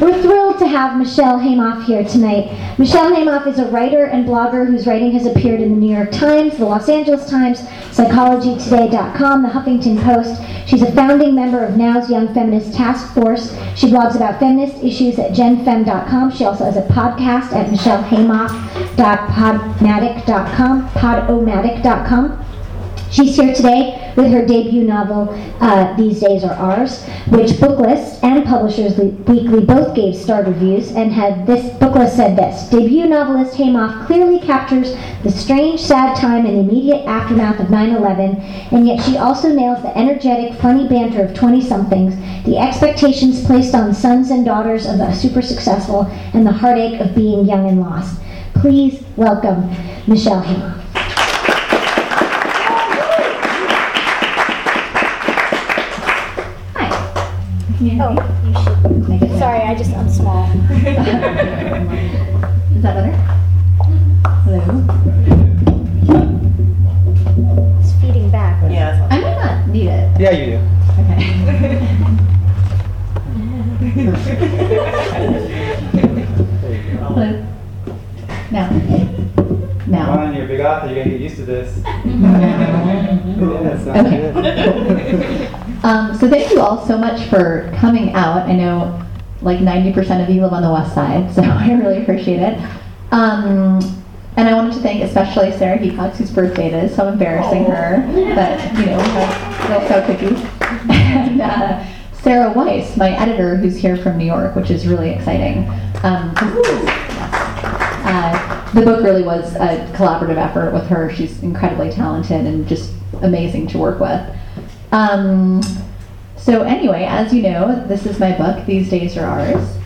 We're thrilled to have Michelle Haimoff here tonight. Michelle Haimoff is a writer and blogger whose writing has appeared in the New York Times, the Los Angeles Times, PsychologyToday.com, the Huffington Post. She's a founding member of NOW's Young Feminist Task Force. She blogs about feminist issues at genfem.com. She also has a podcast at michellehamoff.podmatic.com, podomatic.com. She's here today with her debut novel, uh, These Days Are Ours, which Booklist and Publishers Weekly both gave star reviews, and had this Booklist said this: Debut novelist Haimoff clearly captures the strange, sad time and immediate aftermath of 9/11, and yet she also nails the energetic, funny banter of 20-somethings, the expectations placed on sons and daughters of the super successful, and the heartache of being young and lost. Please welcome Michelle Haimoff. Oh, you should make it. Sorry, I just, I'm small. Is that better? Hello? It's feeding back. Yeah. I might not need it. Yeah, you do. Okay. Hello? Now? Come Now? on, you're a big author. You gotta get used to this. That's not Okay. good. Um, so thank you all so much for coming out. I know like 90% of you live on the west side, so I really appreciate it. Um, and I wanted to thank especially Sarah Hecox, whose birthday it is, so I'm embarrassing her. But, you know, we have Girl Scout cookies. and uh, Sarah Weiss, my editor, who's here from New York, which is really exciting. Um, uh, the book really was a collaborative effort with her. She's incredibly talented and just amazing to work with. Um, so anyway, as you know, this is my book, These Days Are Ours.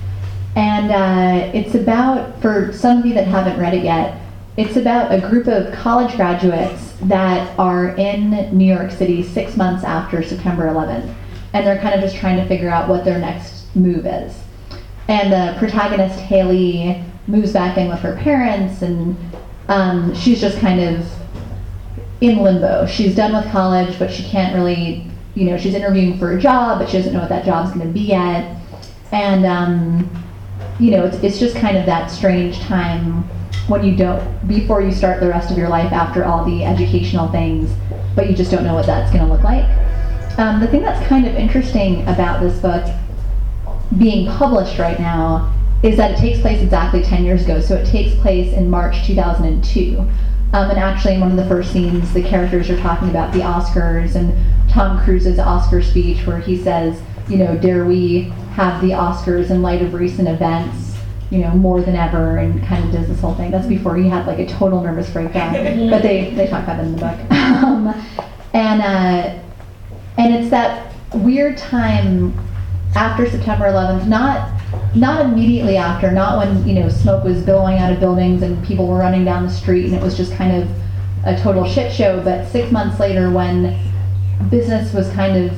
And uh, it's about, for some of you that haven't read it yet, it's about a group of college graduates that are in New York City six months after September 11th. And they're kind of just trying to figure out what their next move is. And the protagonist, Haley, moves back in with her parents, and um, she's just kind of in limbo. She's done with college, but she can't really, you know, she's interviewing for a job, but she doesn't know what that job's going to be yet. And, um, you know, it's, it's just kind of that strange time when you don't, before you start the rest of your life after all the educational things, but you just don't know what that's going to look like. Um, the thing that's kind of interesting about this book being published right now is that it takes place exactly 10 years ago. So it takes place in March 2002. Um, and actually, in one of the first scenes, the characters are talking about the Oscars and Tom Cruise's Oscar speech, where he says, you know, dare we have the Oscars in light of recent events, you know, more than ever, and kind of does this whole thing. That's before he had like a total nervous breakdown. but they, they talk about it in the book. um, and, uh, and it's that weird time after September 11th, not not immediately after, not when you know smoke was billowing out of buildings and people were running down the street and it was just kind of a total shit show, but six months later when business was kind of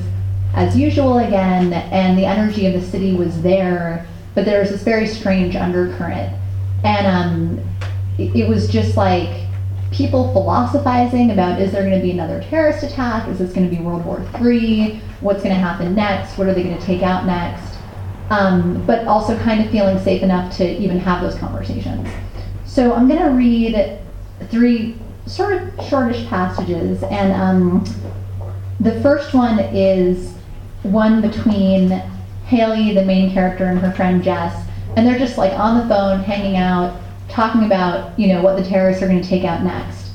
as usual again and the energy of the city was there, but there was this very strange undercurrent, and um, it, it was just like people philosophizing about is there going to be another terrorist attack? Is this going to be World War III? What's going to happen next? What are they going to take out next? Um, but also kind of feeling safe enough to even have those conversations. So I'm going to read three sort of shortish passages, and um, the first one is one between Haley, the main character, and her friend Jess, and they're just like on the phone, hanging out, talking about you know what the terrorists are going to take out next.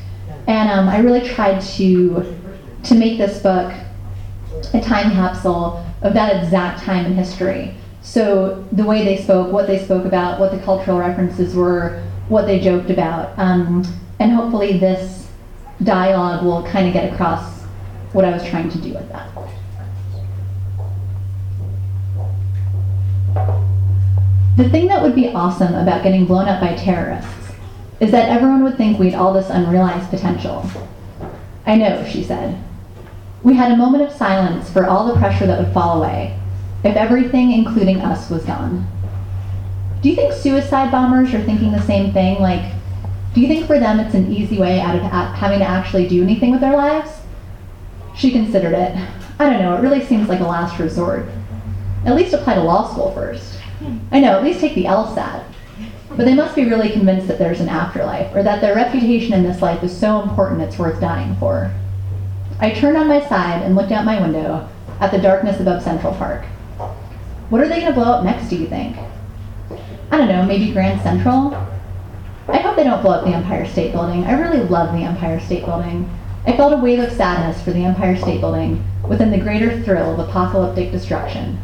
And um, I really tried to to make this book a time capsule of that exact time in history. So the way they spoke, what they spoke about, what the cultural references were, what they joked about, um, and hopefully this dialogue will kind of get across what I was trying to do with that. The thing that would be awesome about getting blown up by terrorists is that everyone would think we had all this unrealized potential. I know, she said. We had a moment of silence for all the pressure that would fall away if everything, including us, was gone. Do you think suicide bombers are thinking the same thing? Like, do you think for them it's an easy way out of having to actually do anything with their lives? She considered it. I don't know, it really seems like a last resort. At least apply to law school first. I know, at least take the LSAT. But they must be really convinced that there's an afterlife, or that their reputation in this life is so important it's worth dying for. I turned on my side and looked out my window at the darkness above Central Park. What are they going to blow up next, do you think? I don't know, maybe Grand Central? I hope they don't blow up the Empire State Building. I really love the Empire State Building. I felt a wave of sadness for the Empire State Building within the greater thrill of apocalyptic destruction.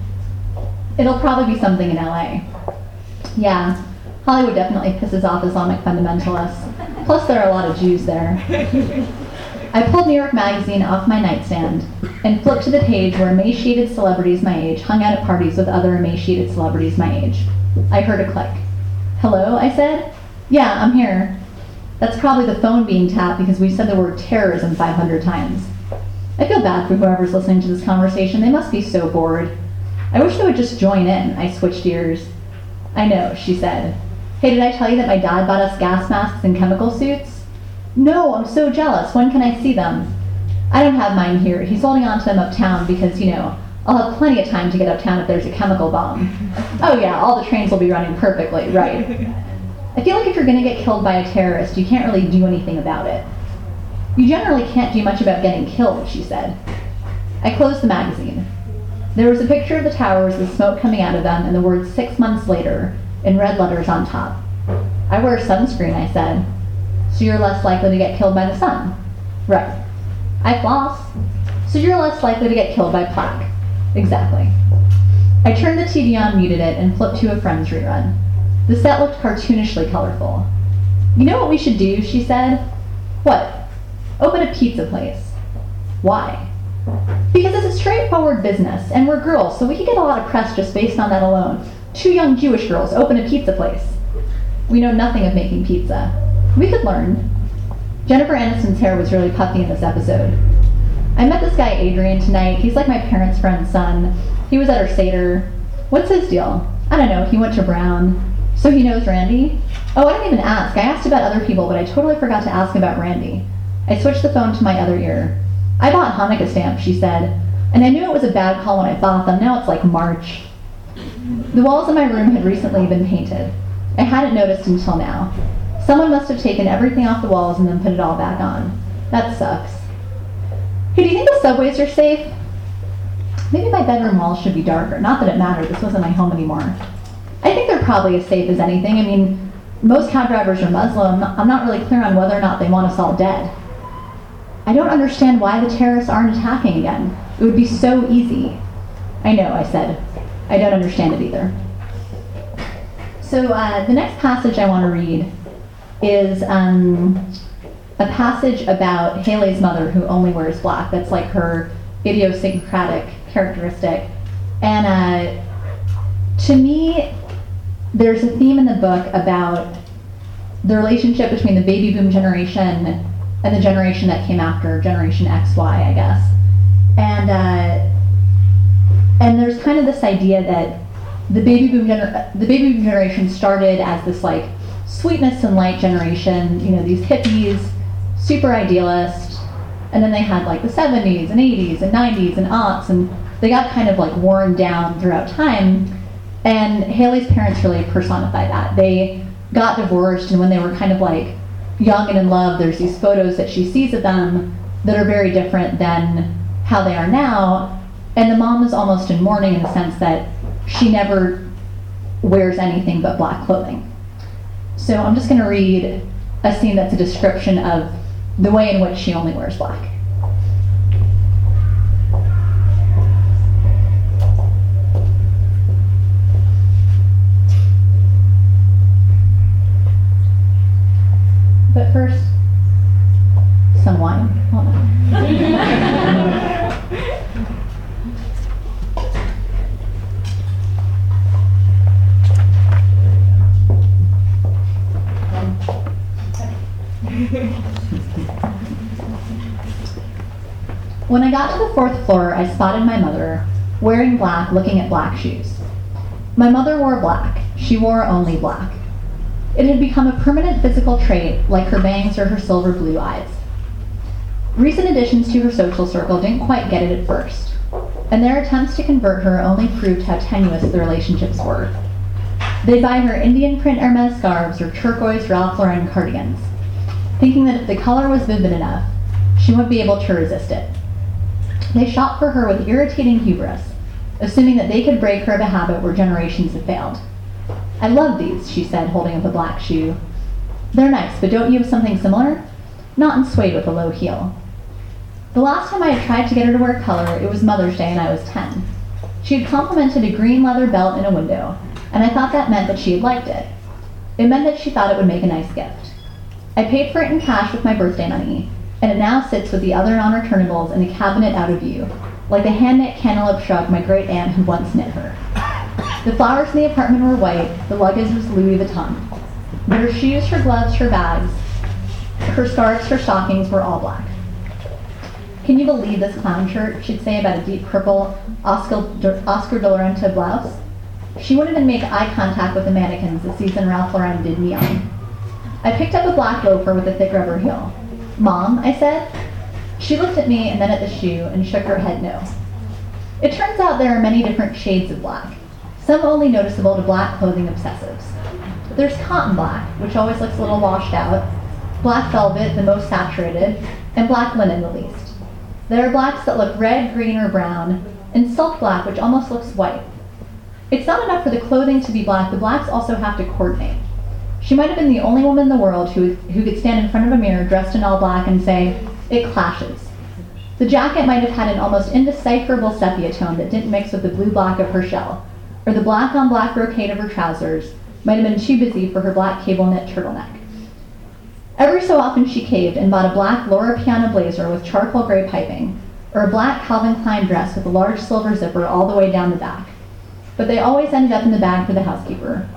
It'll probably be something in LA. Yeah, Hollywood definitely pisses off Islamic fundamentalists. Plus, there are a lot of Jews there. I pulled New York Magazine off my nightstand and flipped to the page where emaciated celebrities my age hung out at parties with other emaciated celebrities my age. I heard a click. Hello, I said. Yeah, I'm here. That's probably the phone being tapped because we said the word terrorism 500 times. I feel bad for whoever's listening to this conversation. They must be so bored. I wish they would just join in. I switched ears. I know, she said. Hey, did I tell you that my dad bought us gas masks and chemical suits? No, I'm so jealous. When can I see them? I don't have mine here. He's holding on to them uptown because, you know, I'll have plenty of time to get uptown if there's a chemical bomb. oh, yeah, all the trains will be running perfectly, right. I feel like if you're going to get killed by a terrorist, you can't really do anything about it. You generally can't do much about getting killed, she said. I closed the magazine. There was a picture of the towers with smoke coming out of them and the words six months later in red letters on top. I wear sunscreen, I said. So you're less likely to get killed by the sun. Right. I floss. So you're less likely to get killed by plaque. Exactly. I turned the TV on, muted it, and flipped to a Friends rerun. The set looked cartoonishly colorful. You know what we should do? She said. What? Open a pizza place. Why? Because it's a straightforward business, and we're girls, so we could get a lot of press just based on that alone. Two young Jewish girls open a pizza place. We know nothing of making pizza. We could learn. Jennifer Aniston's hair was really puffy in this episode. I met this guy Adrian tonight. He's like my parents' friend's son. He was at our Seder. What's his deal? I don't know. He went to Brown. So he knows Randy? Oh, I didn't even ask. I asked about other people, but I totally forgot to ask about Randy. I switched the phone to my other ear. I bought Hanukkah stamps, she said, and I knew it was a bad call when I bought them. Now it's like March. The walls in my room had recently been painted. I hadn't noticed until now. Someone must have taken everything off the walls and then put it all back on. That sucks. Hey, do you think the subways are safe? Maybe my bedroom walls should be darker. Not that it mattered, this wasn't my home anymore. I think they're probably as safe as anything. I mean, most cab drivers are Muslim. I'm not really clear on whether or not they want us all dead. I don't understand why the terrorists aren't attacking again. It would be so easy. I know, I said. I don't understand it either. So uh, the next passage I want to read is um, a passage about Haley's mother who only wears black. That's like her idiosyncratic characteristic. And uh, to me, there's a theme in the book about the relationship between the baby boom generation and the generation that came after, Generation X, Y, I guess. And uh, and there's kind of this idea that the baby boom gener- the baby boom generation started as this like sweetness and light generation, you know, these hippies, super idealist, and then they had like the 70s and 80s and 90s and aughts, and they got kind of like worn down throughout time. And Haley's parents really personify that. They got divorced, and when they were kind of like young and in love, there's these photos that she sees of them that are very different than how they are now. And the mom is almost in mourning in the sense that she never wears anything but black clothing. So I'm just going to read a scene that's a description of the way in which she only wears black. But first, some wine. When I got to the fourth floor, I spotted my mother, wearing black, looking at black shoes. My mother wore black. She wore only black. It had become a permanent physical trait, like her bangs or her silver blue eyes. Recent additions to her social circle didn't quite get it at first, and their attempts to convert her only proved how tenuous the relationships were. They'd buy her Indian print Hermes scarves or turquoise Ralph Lauren cardigans, thinking that if the color was vivid enough, she wouldn't be able to resist it. They shop for her with irritating hubris, assuming that they could break her of a habit where generations had failed. I love these, she said, holding up a black shoe. They're nice, but don't you have something similar? Not in suede with a low heel. The last time I had tried to get her to wear color, it was Mother's Day and I was 10. She had complimented a green leather belt in a window, and I thought that meant that she had liked it. It meant that she thought it would make a nice gift. I paid for it in cash with my birthday money, and it now sits with the other non-returnables in a cabinet out of view, like the hand-knit cantaloupe shrug my great aunt had once knit her. The flowers in the apartment were white, the luggage was Louis Vuitton. But her shoes, her gloves, her bags, her scarves, her stockings were all black. Can you believe this clown shirt? She'd say about a deep purple Oscar, Oscar de la Renta blouse. She wouldn't even make eye contact with the mannequins that Susan Ralph Lauren did me on. I picked up a black loafer with a thick rubber heel. Mom, I said. She looked at me and then at the shoe and shook her head no. It turns out there are many different shades of black, some only noticeable to black clothing obsessives. There's cotton black, which always looks a little washed out, black velvet, the most saturated, and black linen, the least. There are blacks that look red, green, or brown, and silk black, which almost looks white. It's not enough for the clothing to be black, the blacks also have to coordinate. She might have been the only woman in the world who, who could stand in front of a mirror dressed in all black and say, it clashes. The jacket might have had an almost indecipherable sepia tone that didn't mix with the blue black of her shell, or the black on black brocade of her trousers might have been too busy for her black cable knit turtleneck. Every so often she caved and bought a black Loro Piana blazer with charcoal gray piping, or a black Calvin Klein dress with a large silver zipper all the way down the back. But they always ended up in the bag for the housekeeper.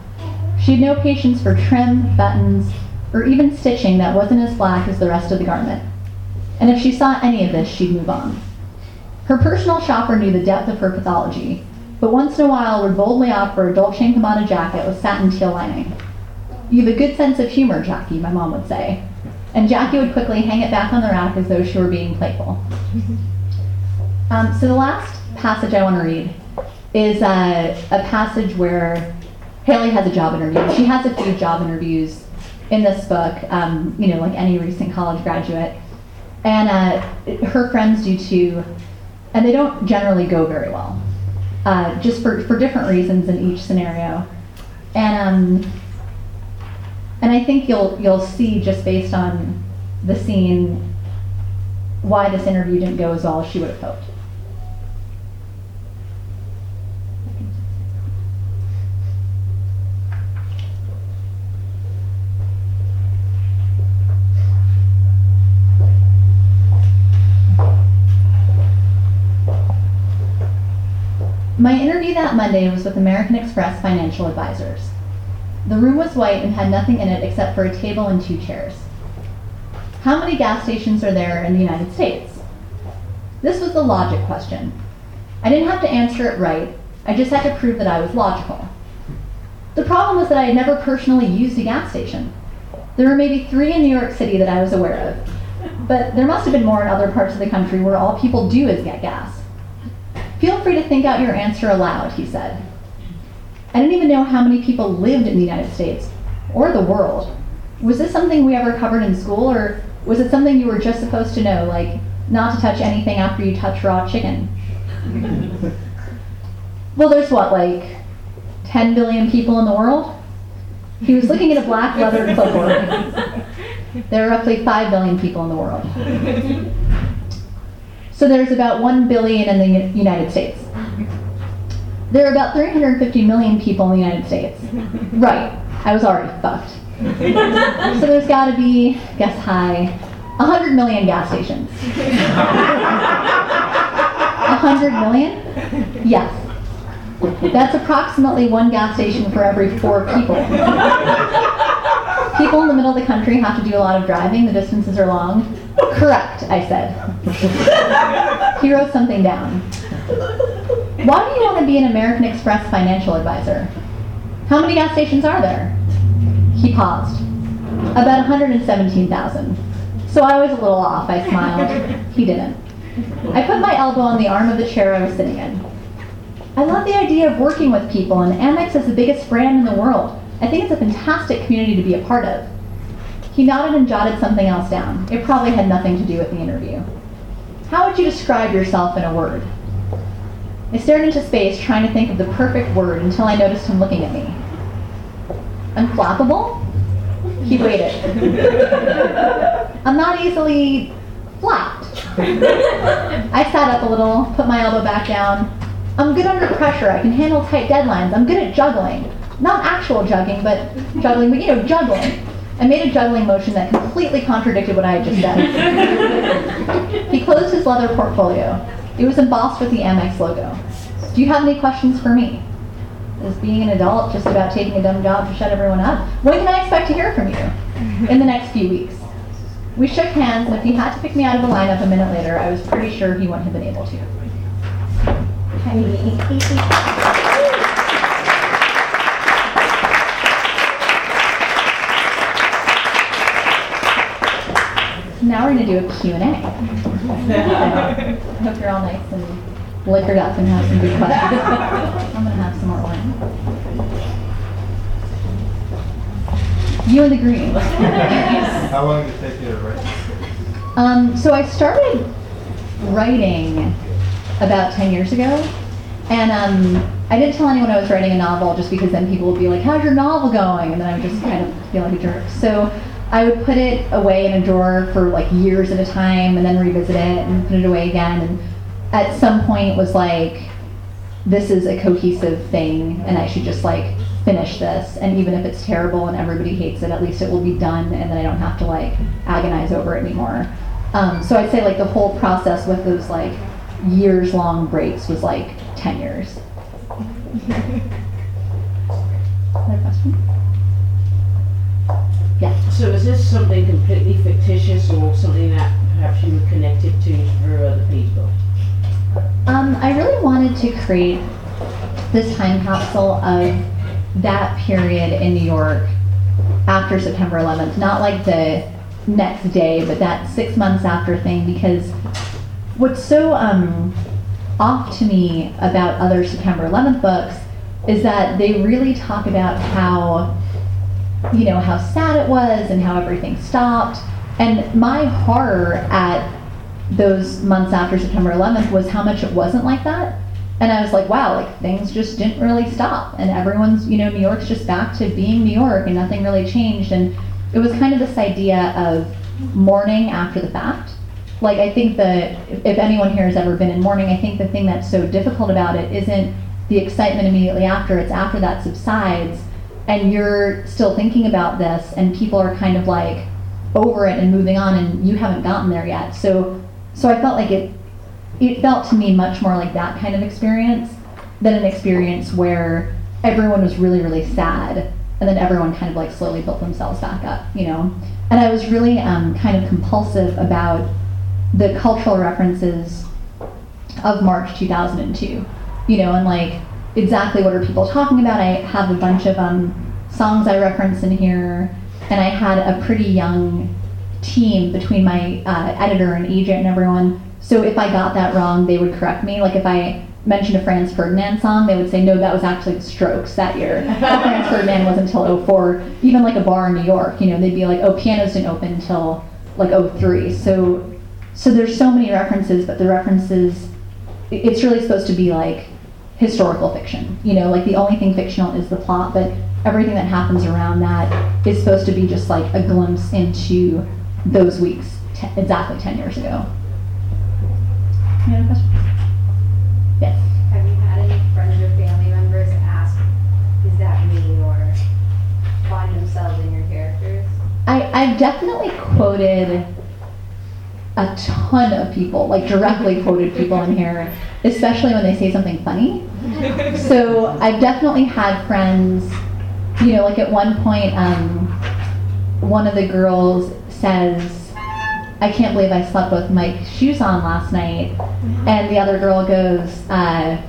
She had no patience for trim, buttons, or even stitching that wasn't as black as the rest of the garment. And if she saw any of this, she'd move on. Her personal shopper knew the depth of her pathology, but once in a while would boldly offer a Dolce & Gabbana jacket with satin teal lining. You have a good sense of humor, Jackie, my mom would say. And Jackie would quickly hang it back on the rack as though she were being playful. Um, so the last passage I want to read is uh, a passage where Haley has a job interview. She has a few job interviews in this book, um, you know, like any recent college graduate. And uh, her friends do too, and they don't generally go very well, uh, just for, for different reasons in each scenario. And um, and I think you'll you'll see just based on the scene why this interview didn't go as well as she would have hoped. My interview that Monday was with American Express Financial Advisors. The room was white and had nothing in it except for a table and two chairs. How many gas stations are there in the United States? This was the logic question. I didn't have to answer it right, I just had to prove that I was logical. The problem was that I had never personally used a gas station. There were maybe three in New York City that I was aware of, but there must have been more in other parts of the country where all people do is get gas. Feel free to think out your answer aloud, he said. I didn't even know how many people lived in the United States or the world. Was this something we ever covered in school, or was it something you were just supposed to know, like not to touch anything after you touch raw chicken? well, there's what, like 10 billion people in the world? He was looking at a black leather clipboard. There are roughly 5 billion people in the world. So there's about 1 billion in the United States. There are about 350 million people in the United States. Right, I was already fucked. So there's gotta be, guess high, 100 million gas stations. 100 million? Yes. That's approximately one gas station for every four people. People in the middle of the country have to do a lot of driving, the distances are long. Correct, I said. he wrote something down. Why do you want to be an American Express financial advisor? How many gas stations are there? He paused. About 117,000. So I was a little off, I smiled. He didn't. I put my elbow on the arm of the chair I was sitting in. I love the idea of working with people, and Amex is the biggest brand in the world. I think it's a fantastic community to be a part of. He nodded and jotted something else down. It probably had nothing to do with the interview. How would you describe yourself in a word? I stared into space, trying to think of the perfect word until I noticed him looking at me. Unflappable? He waited. I'm not easily flapped. I sat up a little, put my elbow back down. I'm good under pressure. I can handle tight deadlines. I'm good at juggling. Not actual juggling, but juggling, but you know, juggling. I made a juggling motion that completely contradicted what I had just said. he closed his leather portfolio. It was embossed with the Amex logo. Do you have any questions for me? Is being an adult just about taking a dumb job to shut everyone up? When can I expect to hear from you? In the next few weeks. We shook hands, and if he had to pick me out of the lineup a minute later, I was pretty sure he wouldn't have been able to. Now we're going to do a Q&A. I hope you're all nice and liquored up and have some good questions. I'm going to have some more wine. You and the green. How long did it take you to write? Um, so I started writing about 10 years ago, and um, I didn't tell anyone I was writing a novel just because then people would be like, How's your novel going? And then I would just kind of feel like a jerk. So I would put it away in a drawer for like years at a time and then revisit it and put it away again. And at some point, it was like, this is a cohesive thing, and I should just like finish this. And even if it's terrible and everybody hates it, at least it will be done, and then I don't have to like agonize over it anymore. Um, so I'd say like the whole process with those like years long breaks was like 10 years. Another question? So is this something completely fictitious or something that perhaps you were connected to through other people? Um, I really wanted to create this time capsule of that period in New York after September 11th. Not like the next day, but that six months after thing, because what's so um, off to me about other September 11th books is that they really talk about how you know how sad it was and how everything stopped. And my horror at those months after September 11th was how much it wasn't like that. And I was like wow like things just didn't really stop. And everyone's you know New York's just back to being New York and nothing really changed. And it was kind of this idea of mourning after the fact. Like I think that if, anyone here has ever been in mourning I think the thing that's so difficult about it isn't the excitement immediately after it's after that subsides and you're still thinking about this and people are kind of like over it and moving on and you haven't gotten there yet. So so i felt like it it felt to me much more like that kind of experience than an experience where everyone was really really sad and then everyone kind of like slowly built themselves back up you know? And i was really um, kind of compulsive about the cultural references of march 2002 you know? And like exactly what are people talking about. I have a bunch of um, songs I reference in here, and I had a pretty young team between my uh, editor and agent and everyone. So if I got that wrong, they would correct me. Like if I mentioned a Franz Ferdinand song, they would say, no, that was actually the Strokes that year. Franz Ferdinand wasn't until 04. Even like a bar in New York, you know, they'd be like, oh, pianos didn't open until like 03. So, so there's so many references, but the references, it's really supposed to be like historical fiction. You know, like the only thing fictional is the plot, but everything that happens around that is supposed to be just like a glimpse into those weeks te- exactly 10 years ago. Any other questions? Yes. Have you had any friends or family members ask, is that me, or find themselves in your characters? I, I've definitely quoted a ton of people, like directly quoted people in here, especially when they say something funny. So I've definitely had friends, you know, like at one point, um, one of the girls says, I can't believe I slept with Mike's shoes on last night. And the other girl goes, uh,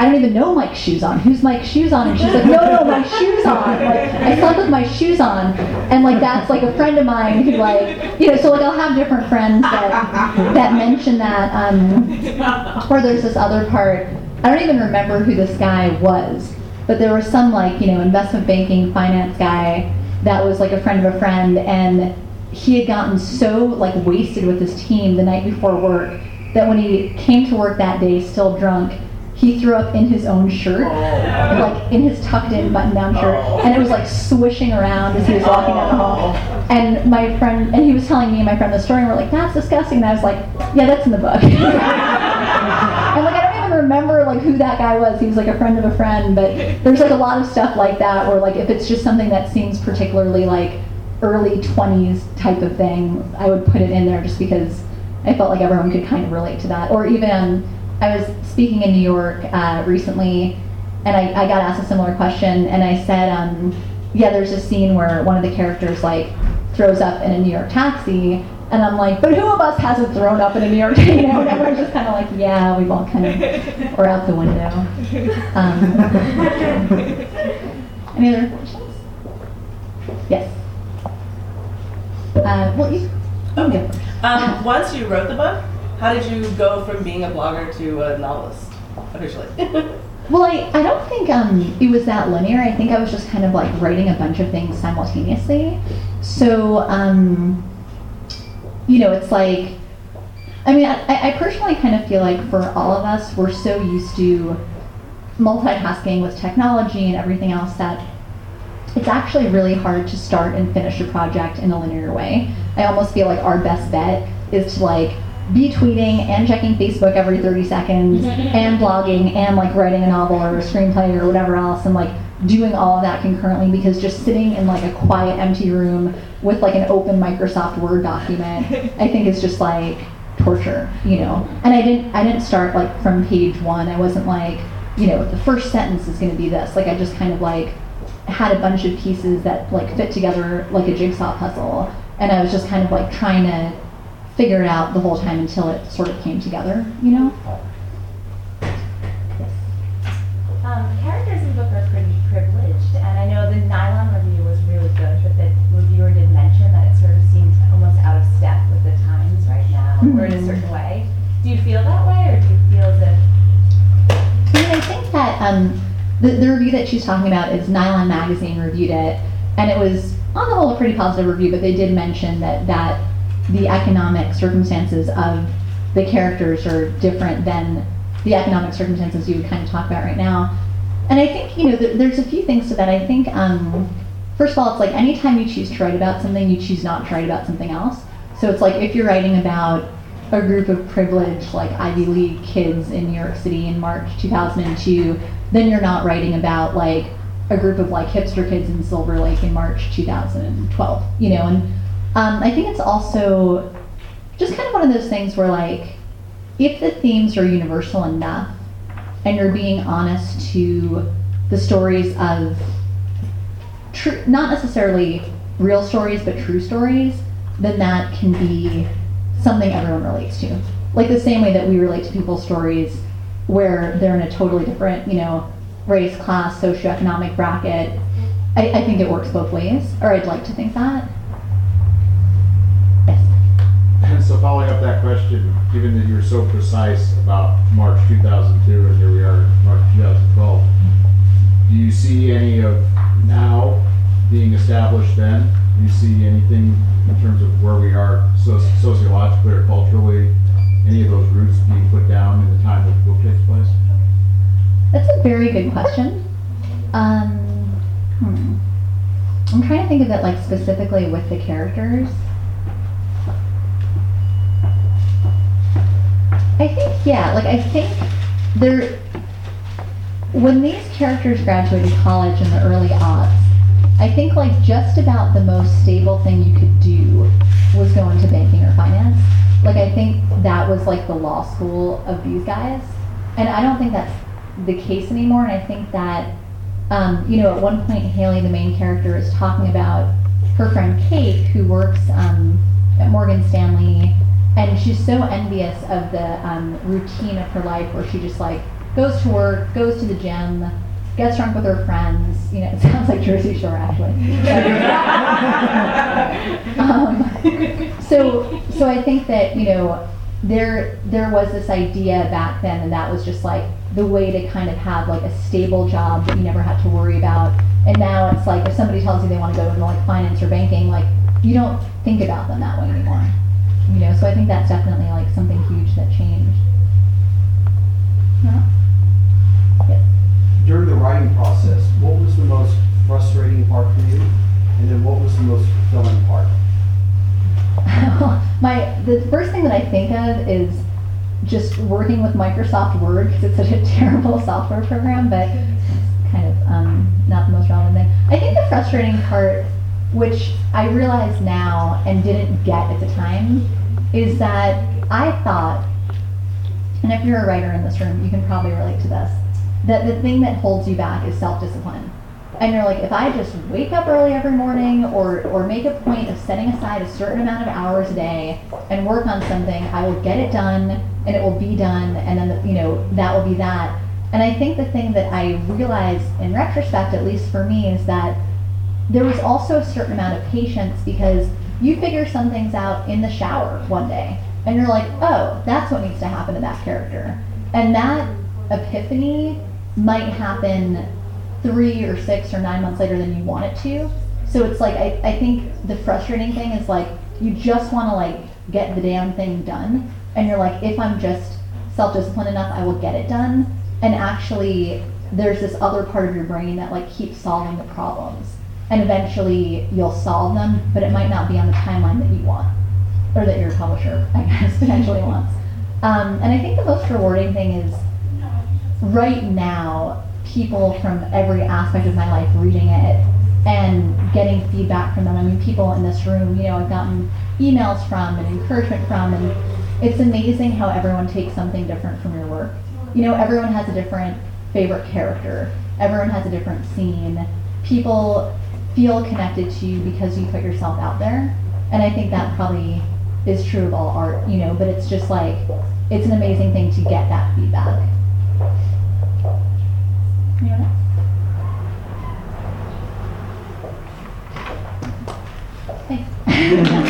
I don't even know Mike's shoes on. Who's Mike's shoes on? And she's like, no, no, my shoes on. Like, I slept with my shoes on. And like, that's like a friend of mine who like, you know, so like I'll have different friends that, that mention that. Um, or there's this other part, I don't even remember who this guy was, but there was some like, you know, investment banking, finance guy that was like a friend of a friend. And he had gotten so like wasted with his team the night before work that when he came to work that day, still drunk, he threw up in his own shirt, oh. like in his tucked in button down shirt, oh. and it was like swishing around as he was walking down the hall. Oh. And my friend, and he was telling me and my friend the story, and we're like, that's disgusting. And I was like, yeah, that's in the book. and like, I don't even remember like who that guy was. He was like a friend of a friend, but there's like a lot of stuff like that where like if it's just something that seems particularly like early 20s type of thing, I would put it in there just because I felt like everyone could kind of relate to that. Or even, I was speaking in New York uh, recently, and I, I got asked a similar question, and I said, um, yeah, there's a scene where one of the characters like throws up in a New York taxi, and I'm like, but who of us hasn't thrown up in a New York taxi? You know, and everyone's just kind of like, yeah, we've all kind of, or out the window. Um, any other questions? Yes. Uh, well, you, you go. Um, once you wrote the book, how did you go from being a blogger to a novelist officially? Well, I, I don't think um, it was that linear. I think I was just kind of like writing a bunch of things simultaneously. So, um, you know, it's like, I mean, I, I personally kind of feel like for all of us, we're so used to multitasking with technology and everything else that it's actually really hard to start and finish a project in a linear way. I almost feel like our best bet is to like be tweeting and checking Facebook every 30 seconds and blogging and like writing a novel or a screenplay or whatever else and like doing all of that concurrently because just sitting in like a quiet empty room with like an open Microsoft Word document I think is just like torture, you know. And I didn't I didn't start like from page 1. I wasn't like, you know, the first sentence is going to be this. Like I just kind of like had a bunch of pieces that like fit together like a jigsaw puzzle and I was just kind of like trying to figure it out the whole time until it sort of came together, you know? Um, characters in the book are pretty privileged, and I know the Nylon review was really good, but the reviewer did mention that it sort of seems almost out of step with the times right now, or in a certain way. Do you feel that way, or do you feel as if I mean, I think that um, the, the review that she's talking about is Nylon Magazine reviewed it, and it was on the whole a pretty positive review. But they did mention that that the economic circumstances of the characters are different than the economic circumstances you would kind of talk about right now. And I think you know th- there's a few things to that. I think um, first of all, it's like anytime you choose to write about something, you choose not to write about something else. So it's like if you're writing about a group of privileged like Ivy League kids in New York City in March 2002, then you're not writing about like a group of like hipster kids in Silver Lake in March 2012. You know, and um, I think it's also just kind of one of those things where like if the themes are universal enough and you're being honest to the stories of true, not necessarily real stories, but true stories, then that can be something everyone relates to. Like the same way that we relate to people's stories where they're in a totally different, you know, race, class, socioeconomic bracket. I, I think it works both ways, or I'd like to think that. And following up that question, given that you're so precise about March 2002 and here we are, in March 2012, do you see any of now being established then? Do you see anything in terms of where we are soci- sociologically or culturally, any of those roots being put down in the time that the book takes place? That's a very good question. Um, hmm. I'm trying to think of it like specifically with the characters. I think, yeah, like I think there, when these characters graduated college in the early aughts, I think like just about the most stable thing you could do was go into banking or finance. Like I think that was like the law school of these guys. And I don't think that's the case anymore. And I think that, um, you know, at one point, Haley, the main character, is talking about her friend Kate, who works um, at Morgan Stanley, and she's so envious of the um, routine of her life where she just like goes to work, goes to the gym, gets drunk with her friends. You know, it sounds like Jersey Shore actually. um, so, so I think that you know there there was this idea back then, and that was just like the way to kind of have like a stable job that you never had to worry about. And now it's like if somebody tells you they want to go into like finance or banking, like you don't think about them that way anymore. You know, so I think that's definitely like something huge that changed. Yeah. Yes. During the writing process, what was the most frustrating part for you? And then what was the most fulfilling part? My the first thing that I think of is just working with Microsoft Word because it's such a terrible software program, but it's kind of um, not the most relevant thing. I think the frustrating part, which I realize now and didn't get at the time, is that I thought, and if you're a writer in this room, you can probably relate to this, that the thing that holds you back is self-discipline. And you're like, if I just wake up early every morning or, or make a point of setting aside a certain amount of hours a day and work on something, I will get it done and it will be done and then, you know, that will be that. And I think the thing that I realized in retrospect, at least for me, is that there was also a certain amount of patience because you figure some things out in the shower one day and you're like, oh, that's what needs to happen to that character. And that epiphany might happen three or six or nine months later than you want it to. So it's like I, I think the frustrating thing is like you just want to like get the damn thing done, and you're like, if I'm just self-disciplined enough, I will get it done. And actually, there's this other part of your brain that like keeps solving the problems, and eventually you'll solve them, but it might not be on the timeline that you want, or that your publisher, I guess, potentially wants. Um, and I think the most rewarding thing is right now people from every aspect of my life reading it and getting feedback from them. I mean, people in this room, you know, I've gotten emails from and encouragement from, and it's amazing how everyone takes something different from your work. You know, everyone has a different favorite character, everyone has a different scene. People feel connected to you because you put yourself out there, and I think that probably is true of all art, you know, but it's just like, it's an amazing thing to get that feedback. Anyone else? Thanks.